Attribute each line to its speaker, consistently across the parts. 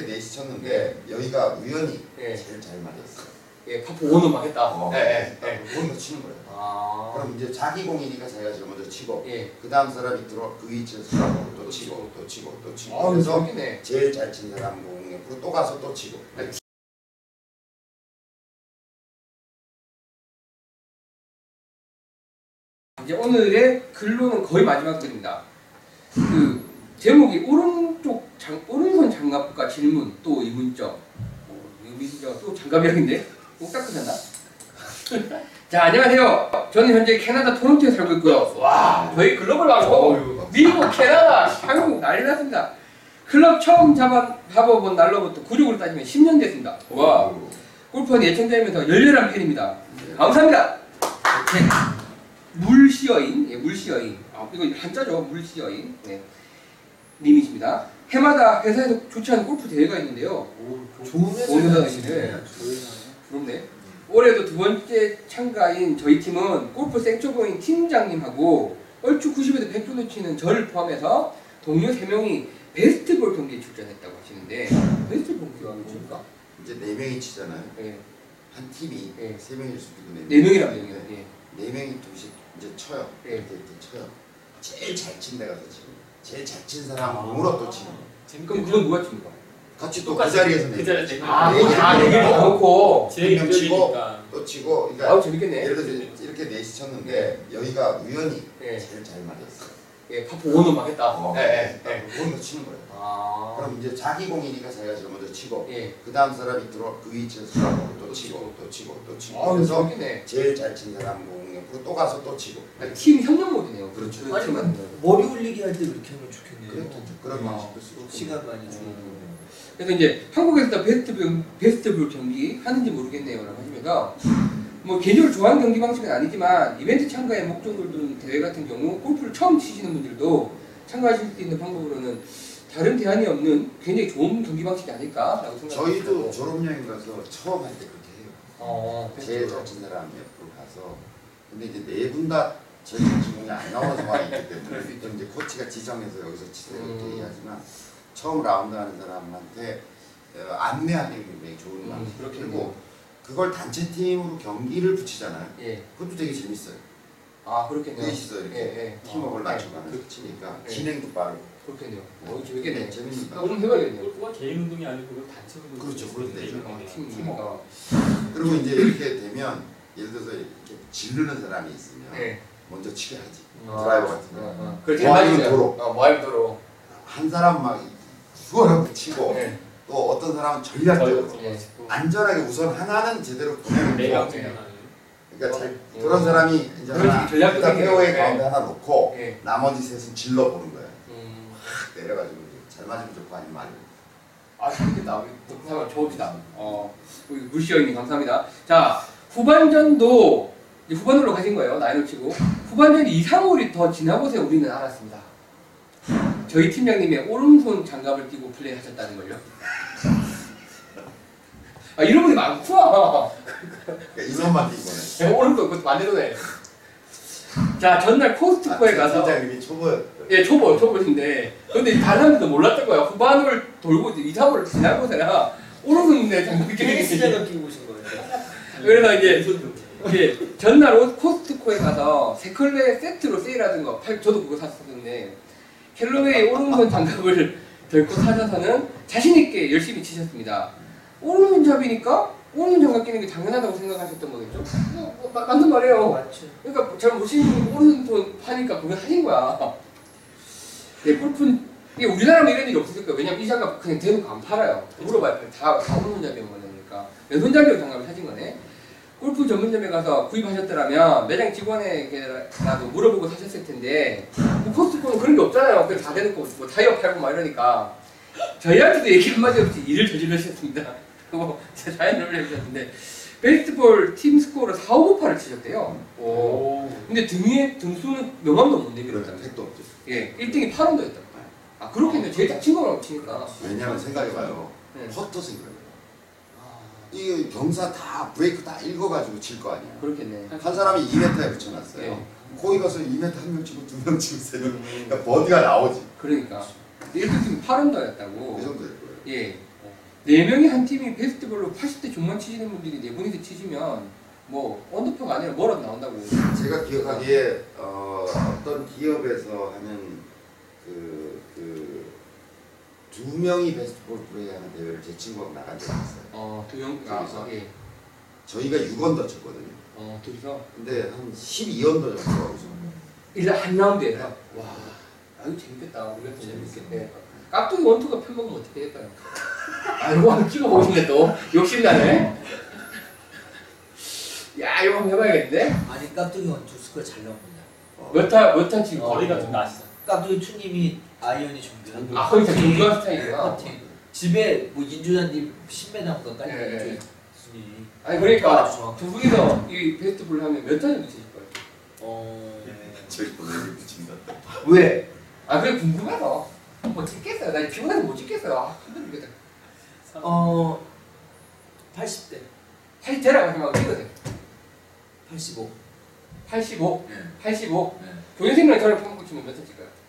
Speaker 1: 이렇게 넷이 쳤는데 여기가 우연히
Speaker 2: 예.
Speaker 1: 제일 잘 맞았어요.
Speaker 2: 예, 파포 원은 막 했다.
Speaker 1: 어,
Speaker 2: 예, 예, 예.
Speaker 1: 거기서 치는 거예요.
Speaker 2: 아.
Speaker 1: 그럼 이제 자기 공이니까 자기가 제일 먼저 치고
Speaker 2: 예.
Speaker 1: 그 다음 사람이 들어 그 위치에서 들어가고 또 치고 또 치고 또 치고
Speaker 2: 아,
Speaker 1: 그래서
Speaker 2: 재밌겠네.
Speaker 1: 제일 잘 친 사람 공 옆으로 또 가서 또 치고
Speaker 2: 네. 이제 오늘의 근로는 거의 마지막 글입니다. 그 제목이 오른쪽 장 오른손 장갑과 질문 또 이문점. 어, 이문점 또 장갑이라는데 꼭 닦으셨나? 자 안녕하세요. 저는 현재 캐나다 토론토에 살고 있고요. 와 저희 글로벌 방송 미국, 캐나다, 한국 난리 났습니다. 클럽 처음 잡아 잡아본 날로부터 구력으로 따지면 10년 됐습니다. 와 골프원 예청자이면서 열렬한 팬입니다. 감사합니다. 네. 물시어인, 예, 물시어인. 아, 이거 한자죠, 물시어인. 네. 님이십니다. 해마다 회사에서 조치하는 골프 대회가 있는데요.
Speaker 3: 좋은
Speaker 2: 오늘 하시네. 부럽네. 올해도 두 번째 참가인 저희 팀은 골프 생초보인 팀장님하고 얼추 90에서 100 정도 치는 저를 포함해서 동료 3명이 베스트 볼 경기에 출전했다고 하시는데 베스트 볼 경기가 뭡니까?
Speaker 1: 이제 네 명이 치잖아요.
Speaker 2: 예,
Speaker 1: 한 팀이
Speaker 2: 예.
Speaker 1: 세 명일 수도 있고
Speaker 2: 네 명이란 얘기예요. 예.
Speaker 1: 네 명이 둘씩 이제 쳐요.
Speaker 2: 예.
Speaker 1: 이렇게 이렇게 쳐요. 제일 잘 친 데가 서 치고 제일 잘 친 사람 공으로 또 치고
Speaker 2: 그럼 그건 누가 칩니까?
Speaker 1: 같이 또그 자리에서 그네
Speaker 3: 자리에서
Speaker 1: 명.
Speaker 2: 아,
Speaker 1: 네
Speaker 2: 네, 아, 개를 다 놓고.
Speaker 3: 제일
Speaker 1: 한명 치고 또 치고 그러니까
Speaker 2: 아우 재밌겠네.
Speaker 1: 예를 들어서 이렇게 넷이 쳤는데 여기가 우연히
Speaker 2: 예.
Speaker 1: 제일 잘 맞았어요.
Speaker 2: 예, 파포 원은 막 했다.
Speaker 1: 어,
Speaker 2: 예, 예, 예.
Speaker 1: 치는 거예요.
Speaker 2: 아.
Speaker 1: 그럼 이제 자기 공이니까 자기가 제일 먼저 치고
Speaker 2: 예.
Speaker 1: 그 다음 사람이 들어 그 위치에서 들어가고 또 치고 또 치고 또 치고
Speaker 2: 아,
Speaker 1: 그래서
Speaker 2: 재밌겠네.
Speaker 1: 제일 잘 친 사람 공 또 가서 또 치고
Speaker 2: 아, 팀 협력 모드네요.
Speaker 1: 그렇죠.
Speaker 2: 그
Speaker 3: 아니,
Speaker 2: 팀 같은 거.
Speaker 3: 머리 올리기 할 때 그렇게 하면 좋겠네요.
Speaker 1: 그런 그런
Speaker 2: 어.
Speaker 1: 방식도 쓰고
Speaker 3: 시간 많이 주고
Speaker 2: 음. 그래서 이제 한국에서 베스트볼, 베스트볼 경기 하는지 모르겠네요라고 하시면서 뭐 개인적으로 좋아하는 경기 방식은 아니지만 이벤트 참가에 목적을 둔 대회 같은 경우 골프를 처음 치시는 분들도 참가하실 수 있는 방법으로는 다른 대안이 없는 굉장히 좋은 경기 방식이 아닐까라고 생각합니다.
Speaker 1: 저희도 졸업여행 가서 처음 할 때 그렇게 해요.
Speaker 2: 어,
Speaker 1: 제일 잘친 사람 옆으로 가서 근데 이제 네 분 다 저희 전공이 안 나오는 상황이 있기 때문에. 또 이제 코치가 지정해서 여기서 치세요 이렇게
Speaker 2: 음.
Speaker 1: 얘기하지만 처음 라운드 하는 사람한테 어, 안내하기 굉장히 좋은
Speaker 2: 음,
Speaker 1: 방식
Speaker 2: 그렇겠네요.
Speaker 1: 그리고 그걸 단체 팀으로 경기를 붙이잖아요.
Speaker 2: 예.
Speaker 1: 그것도 되게 재밌어요.
Speaker 2: 아 그렇겠네요.
Speaker 1: 넷이서 이렇게
Speaker 2: 예, 예.
Speaker 1: 팀워크를
Speaker 2: 아,
Speaker 1: 낮춰가는
Speaker 2: 그-
Speaker 1: 치니까
Speaker 2: 예.
Speaker 1: 진행도 빠르고
Speaker 2: 그렇겠네요. 어, 재밌겠네.
Speaker 1: 네, 재밌습니다.
Speaker 2: 오늘 해봐야겠네요.
Speaker 3: 골프가 개인 운동이 아니고 단체 운동.
Speaker 1: 그렇죠, 그렇죠.
Speaker 2: 어, 팀
Speaker 1: 팀워크.
Speaker 2: 팀워크.
Speaker 1: 그리고 이제 이렇게 되면 예를 들어서 이렇게 지르는 사람이 있으면
Speaker 2: 예.
Speaker 1: 먼저 치게 하지.
Speaker 2: 어,
Speaker 1: 드라이버 같은 거.
Speaker 2: 어, 어. 그렇게
Speaker 1: 모 아니면
Speaker 2: 해봐야죠.
Speaker 1: 도로.
Speaker 2: 어, 모 아니면 도로.
Speaker 1: 한 사람 막 수월하게 치고
Speaker 2: 예.
Speaker 1: 또 어떤 사람은 전략적으로
Speaker 2: 예.
Speaker 1: 안전하게 우선 하나는 제대로 보내는 거. 그러니까 잘
Speaker 2: 어.
Speaker 1: 그런 사람이 이제 하나 일단. 페어웨이
Speaker 2: 예.
Speaker 1: 가운데 하나 놓고
Speaker 2: 예.
Speaker 1: 나머지 셋은 질러 보는 거야.
Speaker 2: 음.
Speaker 1: 탁 내려가지고 잘 맞으면 좋고 아니면 말고.
Speaker 2: 아 재밌겠다. 우리 동상을 좋읍시다. 어, 우리 물시어님 감사합니다. 자 후반전도 이제 후반으로 가신 거예요. 나이를 치고 후반전 이상홀이 더 지나고서 우리는 알았습니다. 저희 팀장님의 오른손 장갑을 끼고 플레이하셨다는 걸요. 아 이런 분이 많구나.
Speaker 1: 그러니까 이것만 이거는.
Speaker 2: 오른손 그것도 만들어내. 자 전날 코스트코에 가서
Speaker 1: 팀장님이 초보였어요.
Speaker 2: 예, 초보, 초보인데. 근데 다른 사람들도 몰랐던 거야. 후반을 돌고 이제 2, 3을 지나고서야 오른손에 장갑 끼고
Speaker 3: 테니스
Speaker 2: 있는
Speaker 3: 장갑 끼고 오신 거예요.
Speaker 2: 그래서 이제 전날 옷 코스트코에 가서 세 컬레 세트로 세일하던 거, 팔, 저도 그거 샀었는데 캘러웨이 오른손 장갑을 들고 사셔서는 자신 있게 열심히 치셨습니다. 오른손 잡이니까 오른손 장갑 끼는 게 당연하다고 생각하셨던 거겠죠? 뭐, 뭐, 마- 맞는 말이에요.
Speaker 3: 맞죠.
Speaker 2: 그러니까 잘 모르시는 오른손 파니까 그걸 하신 거야. 네, 골프는 이게 우리나라면 이런 일이 없었을 거예요. 왜냐면 이 장갑 그냥 대놓고 안 팔아요. 물어봐요. 다, 다 오른손잡이인 거니까. 왼손 잡이로 장갑을 사신 거네. 골프 전문점에 가서 구입하셨더라면 매장 직원에게라도 물어보고 사셨을 텐데 뭐 코스트코는 그런 게 없잖아요. 그냥 다 대놓고 뭐 타이어 팔고 막 이러니까 저희한테도 얘기 한마디 없이 일을 저지르셨습니다. 그리고 제 자연을 해주셨는데 베이스볼 팀 스코어를 4, 5, 8을 치셨대요.
Speaker 3: 오.
Speaker 2: 근데 등에 등수는 명함도 못
Speaker 1: 그런
Speaker 2: 내밀었다는
Speaker 1: 택도 없죠.
Speaker 2: 예, 1등이 8원도였다고. 아 그렇겠네요. 제일 잘친 거라고 치니까.
Speaker 1: 왜냐면 생각해봐요.
Speaker 2: 네.
Speaker 1: 퍼터생 그래요.
Speaker 2: 아,
Speaker 1: 이 경사 다 브레이크 다 읽어가지고 칠 거 아니야.
Speaker 2: 그렇겠네.
Speaker 1: 한 사람이 2m에 붙여놨어요.
Speaker 2: 예.
Speaker 1: 거기 가서 2m 한 명 치고 두 명 치고 세 명.
Speaker 2: 음,
Speaker 1: 그러니까 버디가 나오지.
Speaker 2: 그러니까 1등팀이 8원도였다고.
Speaker 1: 그 정도 될 거예요.
Speaker 2: 예. 네 명이 한 팀이 베스트볼로 80대 중반 치시는 분들이 네 분이서 치시면 뭐 언더표가 아니라 뭐라도 나온다고.
Speaker 1: 제가 기억하기에 어, 어떤 기업에서 하는 그, 두 명이 베스트볼 플레이 하는 대회를 제 친구가 나간 적이 있어요.
Speaker 2: 어, 두 명, 아, 아, 예.
Speaker 1: 저희가 6언더 쳤거든요.
Speaker 2: 어, 둘이서
Speaker 1: 근데 한 12언더 정도 하고서
Speaker 2: 일단 한 라운드에서 와, 아유 재밌겠다. 우리가 또 재밌겠네. 깍두기 원투가 편 먹으면 어떻게 될까요? 아, 이거 한번 찍어보시네 또. 욕심나네. 야, 이거 한번 해봐야겠는데?
Speaker 4: 아니 깍두기 원투 스코어 잘 나옵니다.
Speaker 1: 어,
Speaker 2: 몇 타, 몇타 지금
Speaker 3: 거리가 좀 나시죠.
Speaker 4: 깍두기 투님이 아이언이 준비한
Speaker 2: 아, 거의 다 중간 스타일이구나.
Speaker 4: 집에 뭐 인조잔디 10m보다 깔린
Speaker 2: 예, 예.
Speaker 4: 인조 순이.
Speaker 2: 아니, 그러니까
Speaker 4: 아주 정확해.
Speaker 2: 두 분이서 이 베스트 볼 하면 몇 타를 붙이실 거예요?
Speaker 4: 어.
Speaker 1: 저희 보내기 붙인다.
Speaker 4: 왜?
Speaker 2: 아, 그래 궁금해서. 뭐 찍겠어요. 나 피곤해서 못 찍겠어요. 아, 힘들겠다.
Speaker 4: 어. 80대.
Speaker 2: 사실 대략 마지막으로 찍으세요.
Speaker 4: 85.
Speaker 2: 85,
Speaker 4: 네.
Speaker 2: 85.
Speaker 4: 네.
Speaker 2: 교수님이랑 저를 평균 치면 몇타 찍어요?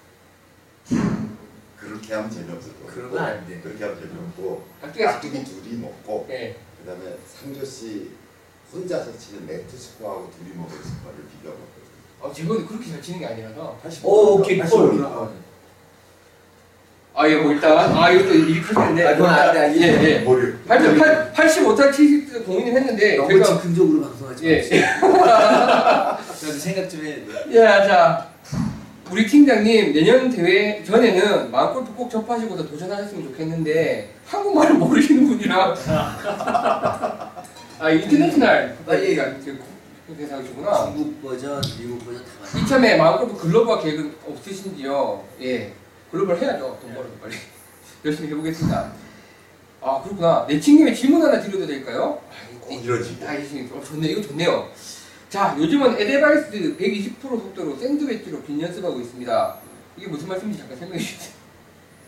Speaker 1: 그렇게 하면 재미없을 거
Speaker 4: 그러면 안 돼.
Speaker 1: 그렇게 하면 재미없고
Speaker 2: 깍두기
Speaker 1: 둘이 먹고
Speaker 2: 예.
Speaker 1: 그다음에 상조 씨 혼자서 치는 네트 스코어하고 둘이 먹을 스코어를 먹거든요.
Speaker 2: 어, 지금 그렇게 잘 치는 게 아니라서.
Speaker 1: 85.
Speaker 4: 오, 오케이. 콜.
Speaker 1: 85.
Speaker 2: 아, 예, 뭐 일단, 아, 이것도 하는데.
Speaker 4: 아, 그건 안 돼, 안 돼.
Speaker 2: 예, 예.
Speaker 1: 머리.
Speaker 2: 8, 85타 치실 고민을 했는데,
Speaker 4: 너무
Speaker 2: 제가.
Speaker 4: 즉흥적으로 방송하지
Speaker 2: 예.
Speaker 4: 마세요. 저도 생각 좀 해야 돼.
Speaker 2: 야, 자. 우리 팀장님, 내년 대회 전에는 마음골프 꼭 접하시고서 도전하셨으면 좋겠는데, 한국말을 모르시는 분이라. 아, 인터내셔널.
Speaker 4: 빨리.
Speaker 2: 대상이시구나.
Speaker 4: 중국 버전, 미국 버전 다.
Speaker 2: 이참에 마음골프 글로벌 계획은 없으신지요? 예. 글로벌 해야죠. 돈 벌어서 빨리. 열심히 해보겠습니다. 아, 그렇구나. 내친님의 질문 하나 드려도 될까요?
Speaker 1: 꼭 이러지.
Speaker 2: 아, 이거 어, 좋네. 이거 좋네요. 자, 요즘은 에데바이스 120% 속도로 샌드웨지로 빈 연습하고 있습니다. 이게 무슨 말씀인지 잠깐 설명해 주세요.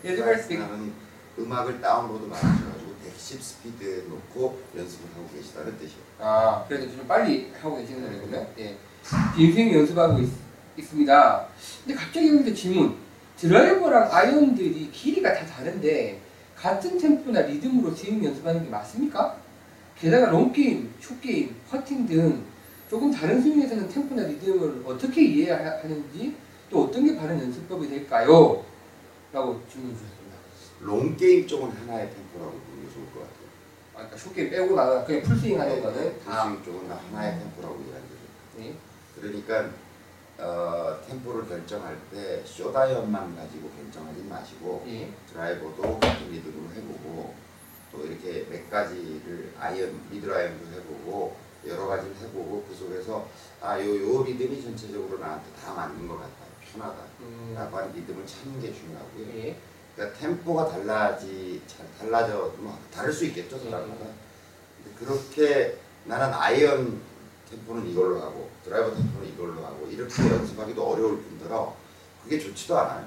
Speaker 2: 에데바이스 100...
Speaker 1: 나는 음악을 다운로드 받으셔가지고 110 스피드에 놓고 연습을 하고 계시다는 뜻이에요.
Speaker 2: 아, 그래도 좀 빨리 하고 계시는 거군요. 예. 빈스윙 연습하고 있, 있습니다. 근데 갑자기 여기서 질문. 드라이버랑 아이언들이 길이가 다 다른데 같은 템포나 리듬으로 스윙 연습하는 게 맞습니까? 게다가 long game, short game, 퍼팅 등 조금 다른 스윙에서는 템포나 리듬을 어떻게 이해해야 하는지 또 어떤 게 바른 연습법이 될까요? 라고 질문 주셨습니다.
Speaker 1: long game 쪽은 하나의 템포라고 보는 게 좋을 것 같아요.
Speaker 2: 아, 그러니까 short game 빼고 나가 그냥 풀스윙 하는 거는 다
Speaker 1: 풀스윙 쪽은 하나의 템포라고 이야기해요.
Speaker 2: 네.
Speaker 1: 그러니까 어, 템포를 결정할 때 short 아이언만 가지고 결정하지 마시고
Speaker 2: 예.
Speaker 1: 드라이버도 같은 리듬으로 해보고 또 이렇게 몇 가지를 아이언 mid 아이언도 해보고 여러 가지를 해보고 그 속에서 아요 요 리듬이 전체적으로 나한테 다 맞는 것 같다 편하다
Speaker 2: 음,
Speaker 1: 라고 하는 리듬을 찾는 게 중요하고요.
Speaker 2: 예.
Speaker 1: 그러니까 템포가 달라지 잘 달라져 뭐 다를 수 있겠죠 사람마다. 근데 그렇게 나는 아이언 템포는 이걸로 하고 드라이버 템포는 이걸로 하고 이렇게 연습하기도 어려울 뿐더러 그게 좋지도 않아요.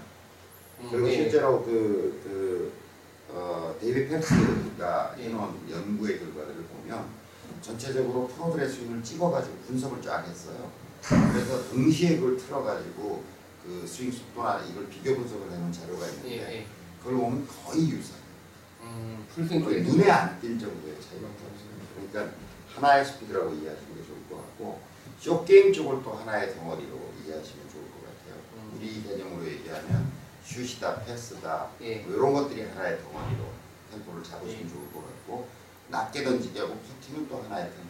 Speaker 2: 음,
Speaker 1: 그리고
Speaker 2: 예.
Speaker 1: 실제로 그, 그 어, 데이브 펠츠가
Speaker 2: 예.
Speaker 1: 해놓은 연구의 결과들을 보면 전체적으로 프로들의 스윙을 찍어가지고 분석을 쫙 했어요. 그래서 동시에 그걸 틀어가지고 그 스윙 속도나 이걸 비교 분석을 해놓은 자료가
Speaker 2: 예,
Speaker 1: 있는데
Speaker 2: 예.
Speaker 1: 그걸 보면 거의 유사해요.
Speaker 2: 음,
Speaker 1: 거의. 눈에 안 띌 정도의 차이가 있어요. 그러니까 하나의 스피드라고 이해하시는 게 좋을 것 같고 쇼게임 쪽을 또 하나의 덩어리로 이해하시면 좋을 것 같아요.
Speaker 2: 음.
Speaker 1: 우리 개념으로 얘기하면 슛이다, 패스다
Speaker 2: 예.
Speaker 1: 뭐 이런 것들이 하나의 덩어리로 템포를 잡으시면
Speaker 2: 예.
Speaker 1: 좋을 것 같고 낮게 던지기 하고 퍼팅은 또 하나의 잡는다.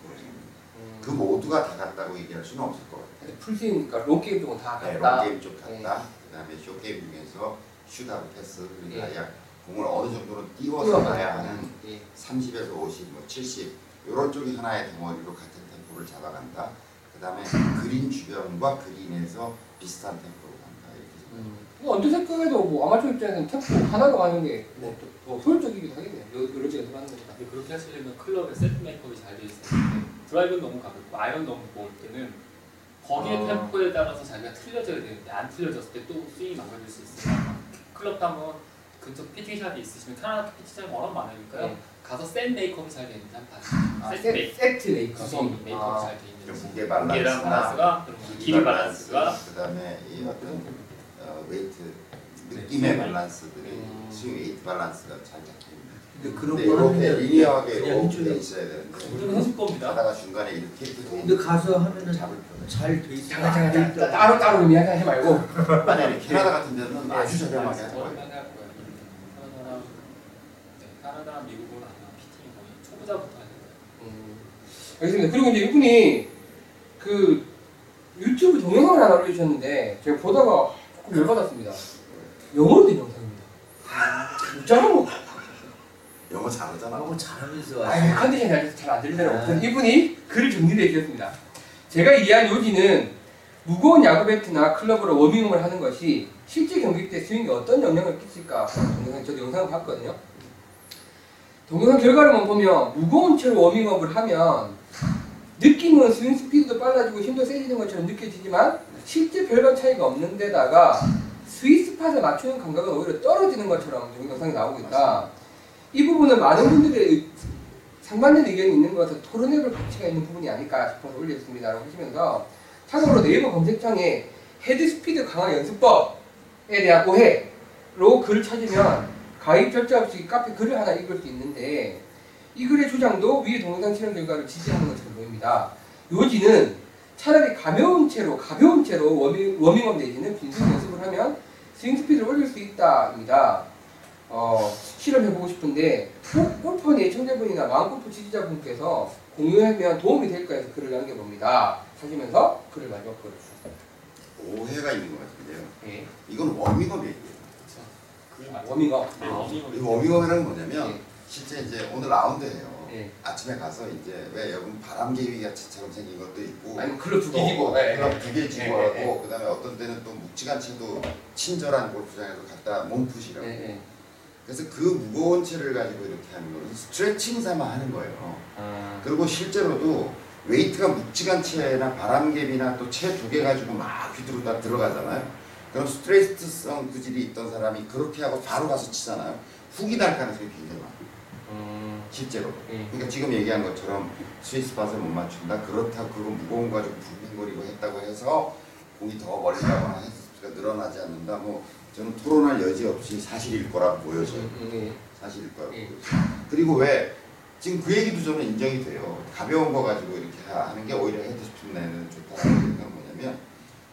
Speaker 2: 음.
Speaker 1: 그 모두가 다 같다고 얘기할 수는 없을 것 같아요.
Speaker 2: 근데 풀스윙, 그러니까 롱게임 쪽은 다
Speaker 1: 네,
Speaker 2: 같다.
Speaker 1: 롱게임 쪽 같다. 그다음에 숏게임 중에서 슛하고 패스 그러니까
Speaker 2: 예.
Speaker 1: 약 공을 어느 정도는 띄워서 가야 하는
Speaker 2: 예.
Speaker 1: 30에서 50, 뭐 70, 이런 쪽이 하나의 덩어리로 같은 템포를 잡아간다. 그 다음에 그린 주변과 그린에서 비슷한 템포
Speaker 2: 뭐 언제 생각해도 뭐 아마추어 입장에서는 템포 하나가 가는 게뭐더 효율적이기도 하겠네요. 여- 여러 개 연습하는 것보다.
Speaker 3: 근데 그렇게 하시려면 클럽의 세트 메이크업이 잘돼 있어야 되는데 드라이브는 너무 가볍고 아이언 너무 무거울 때는 거기에
Speaker 1: 어.
Speaker 3: 템포에 따라서 자기가 틀려져야 되는데 안 틀려졌을 때 또 스윙이 망가질 수 있으니까 클럽 가면 근처 fitting shop이 있으시면 캐나다 fitting shop이 워낙 많으니까요
Speaker 2: 네.
Speaker 3: 가서 set makeup이 잘돼 있는지 한번 봐주세요
Speaker 2: 아, set set, makeup set makeup.
Speaker 3: 구성이 makeup이
Speaker 2: 아.
Speaker 3: 잘 있는지
Speaker 1: 무게 밸런스나
Speaker 3: 길이 밸런스가
Speaker 1: 그 다음에 이 어떤 어, 웨이트 느낌의
Speaker 3: 네.
Speaker 1: 밸런스들이
Speaker 2: 음.
Speaker 1: 스윙 웨이트 밸런스가 잘 잡힙니다.
Speaker 4: 근데 그런
Speaker 1: 이렇게
Speaker 4: 하면
Speaker 1: 리니어하게 이렇게. 있어야 되는데
Speaker 3: 우리는 해줄 겁니다.
Speaker 1: 하다가 중간에 이렇게
Speaker 4: 근데 가서 하면은
Speaker 1: 잡을 필요가
Speaker 4: 잘돼 있어.
Speaker 2: 잠깐 잠깐 잠깐 따로 따로 의미하지 말고
Speaker 1: 있어. 아니 캐나다 같은 데는 아주 저렴하게 하는 거예요.
Speaker 3: 카나다랑 네, 카나다랑 미국은 아마 피팅이 거의 초보자부터 해야 돼요.
Speaker 2: 음, 알겠습니다. 그리고 이제 이분이 그 유튜브 동영상을 하나 올려주셨는데 제가 보다가 열 받았습니다. 영어로 된 영상입니다. 진짜로?
Speaker 1: 영어 잘하잖아.
Speaker 4: 너무 잘하면서
Speaker 2: 아. 컨디션이 아직 잘안 들리더라고요. 그래서 이분이 글을 정리해 주셨습니다. 제가 이해한 요지는 무거운 야구 배트나 클럽으로 워밍업을 하는 것이 실제 경기 때 스윙에 어떤 영향을 끼칠까 동영상, 저도 영상을 봤거든요. 동영상 결과로만 보면 무거운 채로 워밍업을 하면 느낌은 스윙 스피드도 빨라지고 힘도 세지는 것처럼 느껴지지만 실제 별반 차이가 없는 데다가 스윗 스팟을 맞추는 감각은 오히려 떨어지는 것처럼 동영상이 나오고 있다. 이 부분은 많은 분들의 의- 상반된 의견이 있는 것 같아서 토론해볼 가치가 있는 부분이 아닐까 싶어서 올렸습니다 라고 하시면서 참고로 네이버 검색창에 헤드 스피드 강화 연습법에 대한 오해로 글을 찾으면 가입 절차 없이 카페 글을 하나 읽을 수 있는데 이 글의 주장도 위의 동영상 실험 결과를 지지하는 것처럼 보입니다. 요지는 차라리 가벼운 채로 가벼운 채로 워밍, 워밍업 내지는 빈스윙 연습을 하면 스윙 스피드를 올릴 수 있다입니다. 어, 실험해보고 싶은데 골- 골퍼 애청자분이나 마음골프 지지자분께서 공유하면 도움이 될까 해서 글을 남겨봅니다. 하시면서 글을 마지막 주셨어요.
Speaker 1: 오해가 있는 것 같은데요.
Speaker 2: 예.
Speaker 1: 이건 워밍업이에요.
Speaker 3: 그렇죠. 그게 맞아요.
Speaker 2: 워밍업.
Speaker 3: 네, 워밍업.
Speaker 1: 이 워밍업이라는 건 뭐냐면
Speaker 2: 예.
Speaker 1: 실제 이제 오늘 라운드예요.
Speaker 2: 예.
Speaker 1: 아침에 가서 이제 왜 여러분 바람개비 같이처럼 생긴 것도 있고
Speaker 2: 아니면 글로 두 개지고.
Speaker 1: 그럼 두개 지고
Speaker 2: 예, 예,
Speaker 1: 하고 그다음에 어떤 때는 또 묵직한 채도 친절한 골프장에서 갖다 몸푸시라고.
Speaker 2: 예, 예.
Speaker 1: 그래서 그 무거운 채를 가지고 이렇게 하는 거는 스트레칭 삼아 하는 거예요.
Speaker 2: 아,
Speaker 1: 그리고 실제로도 weight가 묵직한 채나 바람개비나 또 채 두 개 가지고 막 휘두르 다 들어가잖아요. 그럼 슬라이스성 구질이 있던 사람이 그렇게 하고 바로 가서 치잖아요. 훅이 날 가능성이 굉장히 많아요.
Speaker 2: 음,
Speaker 1: 실제로.
Speaker 2: 예.
Speaker 1: 그러니까 지금 얘기한 것처럼 스위스 팟을 못 맞춘다. 그렇다고 그거 무거운 거 가지고 붕붕거리고 했다고 해서 공이 더 멀리 가거나 횟수가 늘어나지 않는다. 뭐 저는 토론할 여지 없이 사실일 거라 보여져요.
Speaker 2: 음, 예.
Speaker 1: 사실일 거라고
Speaker 2: 예.
Speaker 1: 보여져요. 그리고 왜 지금 그 얘기도 저는 인정이 돼요. 가벼운 거 가지고 이렇게 하는 게 오히려 헤드 스피드에는 좋다라는 얘기가 뭐냐면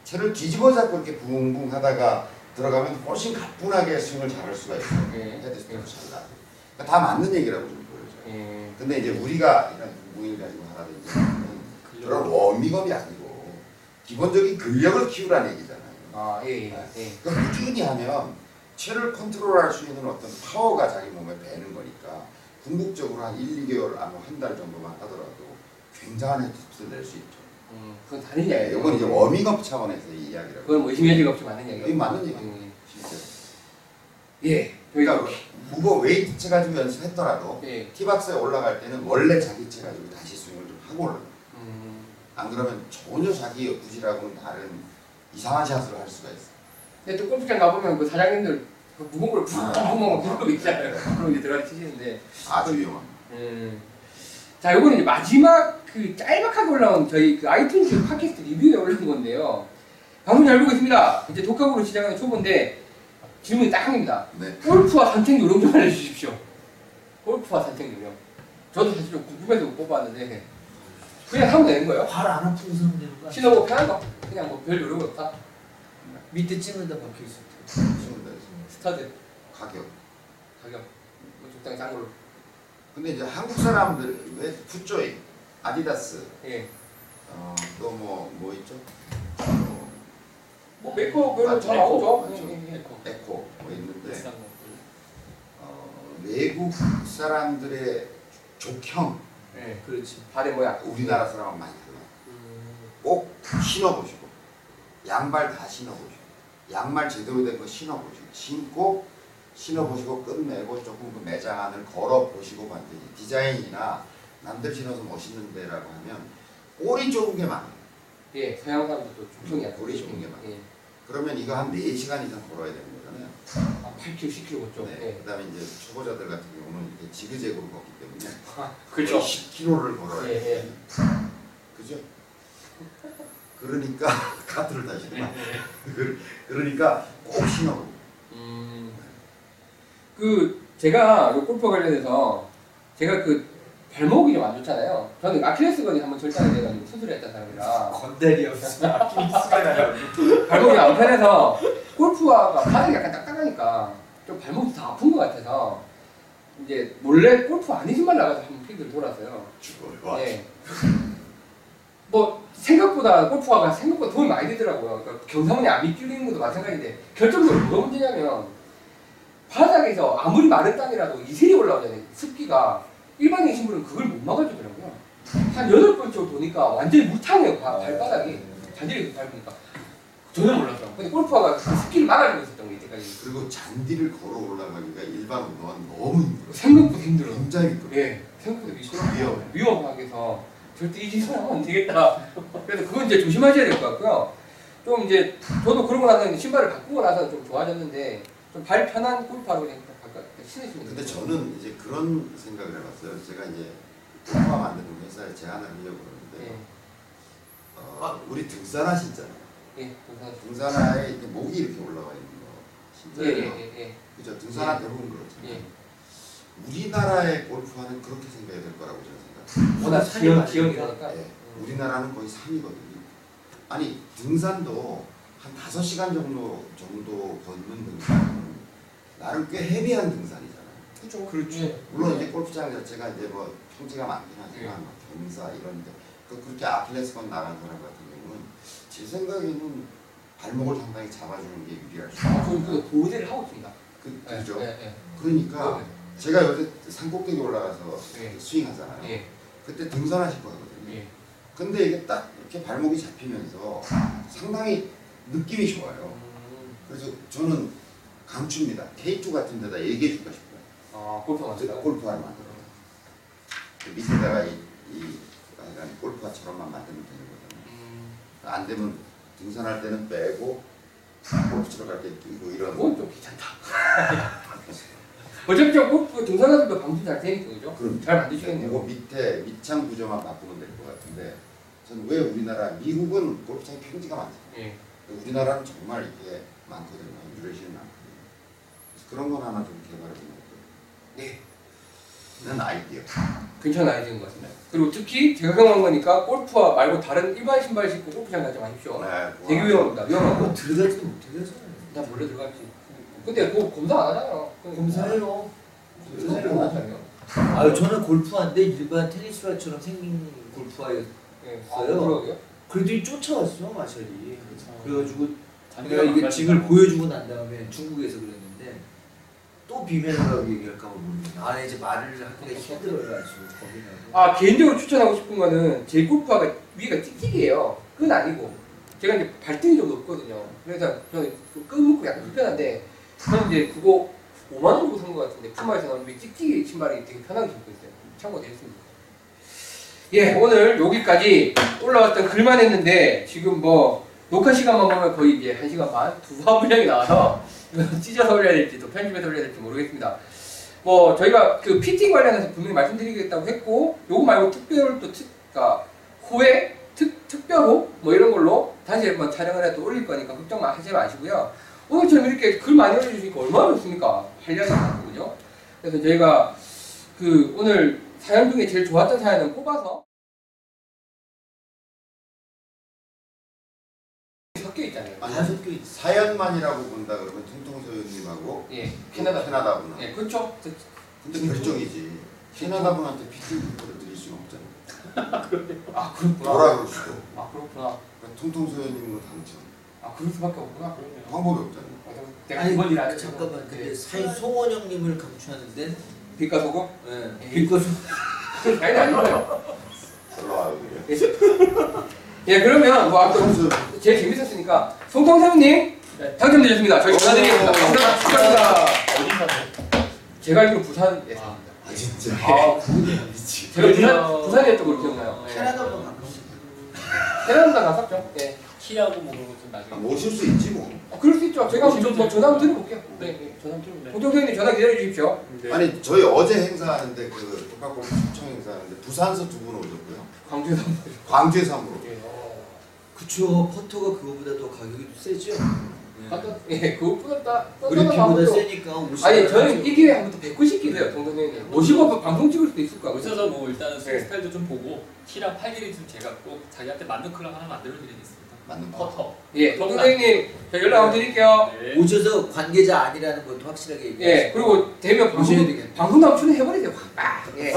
Speaker 1: 채를 뒤집어 잡고 이렇게 붕붕 하다가 들어가면 훨씬 가뿐하게 스윙을 잘할 수가 있어요.
Speaker 2: 예.
Speaker 1: 헤드 스피드 잘 나. 그러니까 다 맞는 얘기라고 좀 보여져요.
Speaker 2: 예.
Speaker 1: 근데 이제 우리가 이런 무거운 걸 가지고 하라든지 하는 그런 워밍업이 아니고 기본적인 근력을 키우라는 얘기잖아요.
Speaker 2: 아, 예, 예. 예.
Speaker 1: 그러니까 꾸준히 하면 채를 컨트롤할 수 있는 어떤 파워가 자기 몸에 배는 거니까 궁극적으로 한 1, 2개월 아니면 한 달 정도만 하더라도 굉장한 헤드스피드 낼수 있죠.
Speaker 2: 음, 그건 다른
Speaker 1: 네,
Speaker 2: 이야기예요.
Speaker 1: 이건 이제 워밍업 차원에서의 이야기라고.
Speaker 2: 그건 뭐 여지가 없이 맞는 이야기예요.
Speaker 1: 이건 맞는 얘기예요.
Speaker 2: 음,
Speaker 1: 실제.
Speaker 2: 예.
Speaker 1: 그러니까 무거 웨이트 체 가지고 연습했더라도
Speaker 2: 예.
Speaker 1: tee box에 올라갈 때는 원래 자기 채 가지고 다시 스윙을 좀 하고 올라가.
Speaker 2: 음.
Speaker 1: 안 그러면 전혀 자기 구질하고는 다른 이상한 샷을 할 수가 있어.
Speaker 2: 근데 또 골프장 가보면 그 사장님들 그 무거운 걸 붕붕붕 부르고 있잖아요. 그럼 이제 들어가 치시는데.
Speaker 1: 아주 위험한.
Speaker 2: 음. 자, 요거는 이제 마지막 그 짤막하게 올라온 저희 그 아이튠즈 팟캐스트 리뷰에 올린 건데요. 방송 잘 보고 있습니다. 이제 독학으로 시작하는 초보인데 질문이 딱 합니다.
Speaker 1: 네.
Speaker 2: 골프와 산책 요령 좀 알려주십시오. 골프와 산책 요령. 저도 사실 좀 궁금해서 뽑았는데 그냥 하면 되는 거예요.
Speaker 4: 발안 아프고 서면 되는 거 아니야?
Speaker 2: 신호고 편한 거. 그냥 뭐 별 요령 없다.
Speaker 4: 밑에 찍는다 박혀 있을 때.
Speaker 2: 스타드
Speaker 1: 가격.
Speaker 2: 가격 뭐 적당히 싼 걸로.
Speaker 1: 근데 이제 한국 사람들 왜 풋조이, 아디다스,
Speaker 2: 예.
Speaker 1: 어, 또뭐뭐 있죠? 어,
Speaker 2: 뭐 메이커 별로 잘
Speaker 1: 맞죠.
Speaker 2: 나오죠.
Speaker 1: 맞죠.
Speaker 2: 예, 예.
Speaker 3: 에코.
Speaker 1: 에코 뭐 있는데
Speaker 3: 비싼.
Speaker 1: 어, 외국 사람들의 족형
Speaker 2: 예.
Speaker 4: 그렇지.
Speaker 2: 발의 모양.
Speaker 1: 우리나라 사람하고 많이 달라요.
Speaker 2: 음,
Speaker 1: 꼭 신어보시고 양발 다 신어보시고 양말 제대로 된 거 신어보시고 신고 신어보시고 끝내고 조금 그 매장 안을 걸어보시고 반드시 디자인이나 남들 신어서 멋있는 데라고 하면 꼬리 좁은 게 많아요.
Speaker 2: 예, 서양 사람들도 중성이 약간
Speaker 1: 우리 좋은 게 많아요.
Speaker 2: 예.
Speaker 1: 그러면 이거 한 4시간 이상 걸어야 되는 거잖아요.
Speaker 2: 아, 8kg, 10kg 걷죠.
Speaker 1: 네.
Speaker 2: 예.
Speaker 1: 그 다음에 이제 초보자들 같은 경우는 이렇게 지그재그로 걷기 때문에
Speaker 2: 그렇죠.
Speaker 1: 10km를 걸어야
Speaker 2: 예,
Speaker 1: 돼요. 그죠? 그러니까 카드를 다시구나. 그러니까 꼭 신어보고.
Speaker 2: 음. 그 제가 이 골프 관련해서 제가 그 발목이 좀 안 좋잖아요. 저는 아킬레스건이 한번 절단이 돼가지고 수술을 했던 사람이라
Speaker 4: 건달이 없어.
Speaker 2: 발목이 안 편해서 골프화가 바닥이 약간 딱딱하니까 좀 발목이 더 아픈 것 같아서 이제 몰래 골프 아닌 신발 나가서 한번 필드를 돌았어요.
Speaker 1: 죽어요.
Speaker 2: 예. 뭐 생각보다 골프화가 생각보다 도움이 많이 되더라고요. 그러니까 경사문에 암이 뚫리는 것도 마찬가지인데 결정적으로 뭐가 문제냐면 바닥에서 아무리 마른 땅이라도 이슬이 올라오잖아요. 습기가 일반인 신분은 그걸 못 막아주더라고요. 한 여덟 번 정도 보니까 완전히 물탕해요. 바- 발바닥이 잔디를 밟으니까 전혀 몰랐어. 근데 골프화가 그 습기를 막아주고 있었던 거 이때까지.
Speaker 1: 그리고 잔디를 걸어 올라가기가 일반 운동은 너무 힘들어.
Speaker 2: 생각보다 힘들어.
Speaker 1: 굉장히 힘들어.
Speaker 2: 예, 생각보다 미끄러
Speaker 1: 위험해.
Speaker 2: 위험하게 해서 절대 이 짓을 하면 안 되겠다. 그래서 그건 이제 조심하셔야 될 것 같고요. 좀 이제 저도 그러고 나서 신발을 바꾸고 나서 좀 좋아졌는데 좀 발 편한 골프화로 그냥
Speaker 1: 근데. 저는 이제 그런 생각을 해봤어요. 제가 이제 골프화 만드는 회사에 제안을 하려고 그러는데
Speaker 2: 예,
Speaker 1: 어, 우리 등산하시잖아요.
Speaker 2: 예, 감사합니다.
Speaker 1: 등산화에 이렇게 목이 이렇게 올라와 있는 거
Speaker 2: 예, 예,
Speaker 1: 진짜요?
Speaker 2: 예, 예.
Speaker 1: 그죠? 등산화 대부분 그렇잖아요.
Speaker 2: 예.
Speaker 1: 우리나라의 골프화는 그렇게 생겨야 될 거라고 저는 생각해요.
Speaker 2: 워낙 지형,
Speaker 4: 많으니까.
Speaker 2: 지형이니까.
Speaker 1: 예, 우리나라는 거의 산이거든요. 아니 등산도 한 5시간 정도 정도 걷는 등산은 나름 꽤 헤비한 등산이잖아요.
Speaker 2: 그렇죠.
Speaker 4: 그렇죠.
Speaker 1: 물론 이제 골프장 자체가 이제 뭐 평지가 많긴 하지만
Speaker 2: 예.
Speaker 1: 막 경사 이런데 그 그렇게 아킬레스건 나간 사람 같은 경우는 제 생각에는 발목을 상당히 잡아주는 게 유리할 수 있어요.
Speaker 2: 그 보호대를 하고 있습니다.
Speaker 1: 그,
Speaker 2: 예,
Speaker 1: 그죠?
Speaker 2: 예, 예.
Speaker 1: 그러니까 제가 요새 산꼭대기 올라가서
Speaker 2: 예.
Speaker 1: 스윙하잖아요.
Speaker 2: 예,
Speaker 1: 그때 등산하실 거거든요.
Speaker 2: 예.
Speaker 1: 근데 이게 딱 이렇게 발목이 잡히면서 상당히 느낌이 좋아요.
Speaker 2: 음,
Speaker 1: 그래서 저는 강추입니다. K2 같은 데다 얘기해 주고 싶어요.
Speaker 2: 아, 골프.
Speaker 1: 골프화를 만들어. 그 밑에다가 이, 이 약간 골프화처럼만 만들면 되는 거잖아요.
Speaker 2: 음,
Speaker 1: 안 되면 등산할 때는 빼고 골프 치러 갈때 끼고 이런.
Speaker 2: 그건 좀 귀찮다. 어차피 저 골프 등산화들도 방수 잘 되니까 그죠?
Speaker 1: 그럼
Speaker 2: 잘 만드시겠네요.
Speaker 1: 그거 밑에 밑창 구조만 바꾸면 될 것 같은데 저는 왜 우리나라 미국은 골프장이 평지가 많잖아요.
Speaker 2: 예.
Speaker 1: 우리나라는 정말 이게 많거든요. 유래시는 많거든요. 그런 건 하나 좀 개발해 보는 것도
Speaker 2: 네.
Speaker 1: 는 아이디어.
Speaker 2: 괜찮은 아이디어인 것 같습니다. 그리고 특히 제가 경험한 거니까 골프화 말고 다른 일반 신발 신고 골프장 가지 마십시오.
Speaker 1: 네,
Speaker 2: 되게 위험합니다. 위험하고.
Speaker 4: 뭐 들어가지도 못하게 하잖아요.
Speaker 2: 나 몰래 들어갔지. 근데 그거 검사 안 하잖아요.
Speaker 4: 검사해요.
Speaker 2: 안 하잖아요.
Speaker 4: 아유 저는 골프화인데 일반 테니스화처럼 생긴 골프화였어요.
Speaker 2: 예. 아, 그러게요?
Speaker 4: 그래도 쫓아왔어 마샬이.
Speaker 3: 그렇죠.
Speaker 4: 그래가지고 내가 이게. 짐을 보여주고 난 다음에 중국에서 그랬는데 또 비매너라고 얘기할까봐 모르겠네. 아 이제 말을 하기가 힘들어가지고 겁이 나고.
Speaker 2: 아 개인적으로 추천하고 싶은 거는 제 골프화가 위가 찍찍이에요. 끈 아니고 제가 이제 발등이 좀 높거든요. 그래서 저는 끈 묶고 약간 불편한데 저는 이제 그거 5만 원 주고 산것 같은데 푸마에서 나온 위 찍찍이 신발이 되게 편하게 신고 있어요. 참고드리겠습니다. 예 오늘 여기까지 올라왔던 글만 했는데 지금 뭐 녹화 시간만 보면 거의 이제 1 시간 반, 두 화 분량이 나와서 찢어서 올려야 될지 또 편집해서 올려야 될지 모르겠습니다. 뭐 저희가 그 PT 관련해서 분명히 말씀드리겠다고 했고 요거 말고 특별 또 특, 그러니까 호회 특 특별호 뭐 이런 걸로 다시 한번 촬영을 또 올릴 거니까 걱정 하지 마시고요. 오늘처럼 이렇게 글 많이 올려주시니까 얼마나 좋습니까? 한량이 많거든요. 그래서 저희가 그 오늘 사연 중에 제일 좋았던 사연을 뽑아서 있잖아요.
Speaker 1: 아니,
Speaker 4: 다섯 개 있어.
Speaker 1: 사연만이라고 본다 그러면 통통소연님하고
Speaker 2: 예, 캐나다.
Speaker 1: 캐나다 분.
Speaker 2: 예, 그렇죠.
Speaker 1: 근데 결정이지. 캐나다 분한테 물건을 드릴 수는 없잖아요.
Speaker 2: 아 그렇구나.
Speaker 1: 뭐라 그러시고.
Speaker 2: 아 그렇구나.
Speaker 1: 그러니까 통통소연님으로 당첨.
Speaker 2: 아 그럴 수밖에 없구나.
Speaker 3: 그러네요.
Speaker 1: 방법이 없잖아요.
Speaker 2: 아, 내가
Speaker 4: 아니
Speaker 2: 일안 했어.
Speaker 4: 잠깐만 근데
Speaker 2: 네.
Speaker 4: 사인 송원 형님을 강추하는데
Speaker 2: 빛과 소금?
Speaker 4: 예.
Speaker 2: 예.
Speaker 4: 빛과 소
Speaker 2: 아니 아니 아니.
Speaker 1: 올라와요 그래.
Speaker 2: 예 그러면 뭐 아무튼
Speaker 1: 통통소
Speaker 2: 제일 재밌었으니까 송통사부님 당첨되셨습니다. 저희 전화드리겠습니다. 감사합니다. 축하합니다. 제가 알기로 부산에서
Speaker 3: 아.
Speaker 1: 아 진짜.
Speaker 2: 아
Speaker 1: 미치.
Speaker 2: 제가 부산. 부산이었던 걸로 기억나요. 예.
Speaker 4: 캐나다보다 가까워.
Speaker 2: 캐나다 갔었죠. 예.
Speaker 3: 키하고 뭐 그런
Speaker 1: 아,
Speaker 3: 나중에.
Speaker 1: 모실 수 있지 뭐.
Speaker 2: 아, 그럴 수 있죠. 제가
Speaker 3: 오시면
Speaker 2: 뭐. 전화 한번 드려볼게요. 네,
Speaker 3: 네.
Speaker 2: 네. 전화 한번 드려볼게요.
Speaker 3: 네.
Speaker 2: 홍정선님 전화 기다려 주십시오.
Speaker 1: 아니 저희 어제 행사하는데 그 독학골프 초청 행사하는데 부산서 두 분 오셨고요.
Speaker 2: 광주에서.
Speaker 1: 광주에서 한 분.
Speaker 2: 예.
Speaker 4: 그쵸 퍼터가 그거보다 더 가격이 좀 세죠.
Speaker 2: 갖다 예 그것보다
Speaker 4: 우리 피보다 세니까 50.
Speaker 2: 아니 저는 이 기회에 한번 또 뵙고 싶기도 해요 동선생님 모시고 방송 찍을 수도 있을 것 같고
Speaker 3: 오셔서 뭐 일단은
Speaker 2: 네.
Speaker 3: 스타일도 좀 보고 키랑 팔 길이 좀 제가 꼭 자기한테 맞는 클럽 하나 만들어 드리겠습니다.
Speaker 1: 맞는 거.
Speaker 3: 퍼터.
Speaker 2: 예 동선생님 저 연락 한번 드릴게요
Speaker 3: 네.
Speaker 4: 오셔서 관계자 아니라는 것도 확실하게 얘기하시고.
Speaker 2: 예 그리고 되면
Speaker 4: 보셔야
Speaker 2: 방송. 방송 한번 출연해버리세요 아, 예.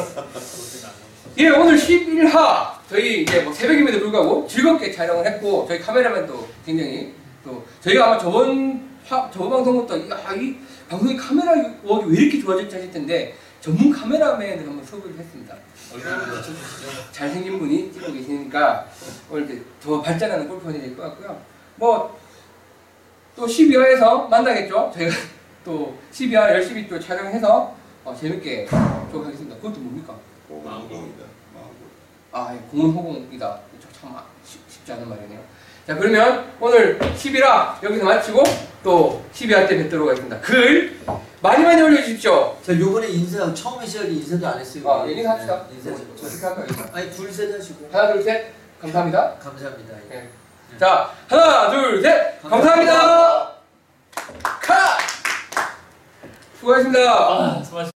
Speaker 2: 예, 오늘 11화 저희 이제 뭐 새벽임에도 불구하고 즐겁게 촬영을 했고 저희 카메라맨도 굉장히 또 저희가 아마 저번 화, 저번 방송부터 야, 이 방송이 카메라 웍이 왜 이렇게 좋아졌지 하실 텐데 전문 카메라맨을 한번 섭외를 했습니다. 잘생긴 분이 찍고 계시니까 오늘 이제 더 발전하는 골프원이 될 것 같고요. 뭐 또 12화에서 만나겠죠. 저희가 또 12화 열심히 또 촬영해서 어, 재밌게 좀 하겠습니다. 그것도 뭡니까? 아, 예, 공은 호공이다. 저참 쉽, 쉽지 않은 말이네요. 자, 그러면 오늘 11화 여기서 마치고 또 12화 때 뵙도록 하겠습니다. 글 많이 많이 올려주십시오.
Speaker 4: 자 요번에 인사 처음에 시작에 인사도 안 했어요.
Speaker 2: 아, 얘기 합시다.
Speaker 4: 네, 인사 좀.
Speaker 2: 어떻게 할까요?
Speaker 4: 아니 둘셋 하시고.
Speaker 2: 하나, 둘, 셋. 감사합니다.
Speaker 4: 감사합니다. 예.
Speaker 2: 예. 자, 하나, 둘, 셋. 감사합니다. 카! 수고하셨습니다.
Speaker 3: 아, 수고하셨습니다.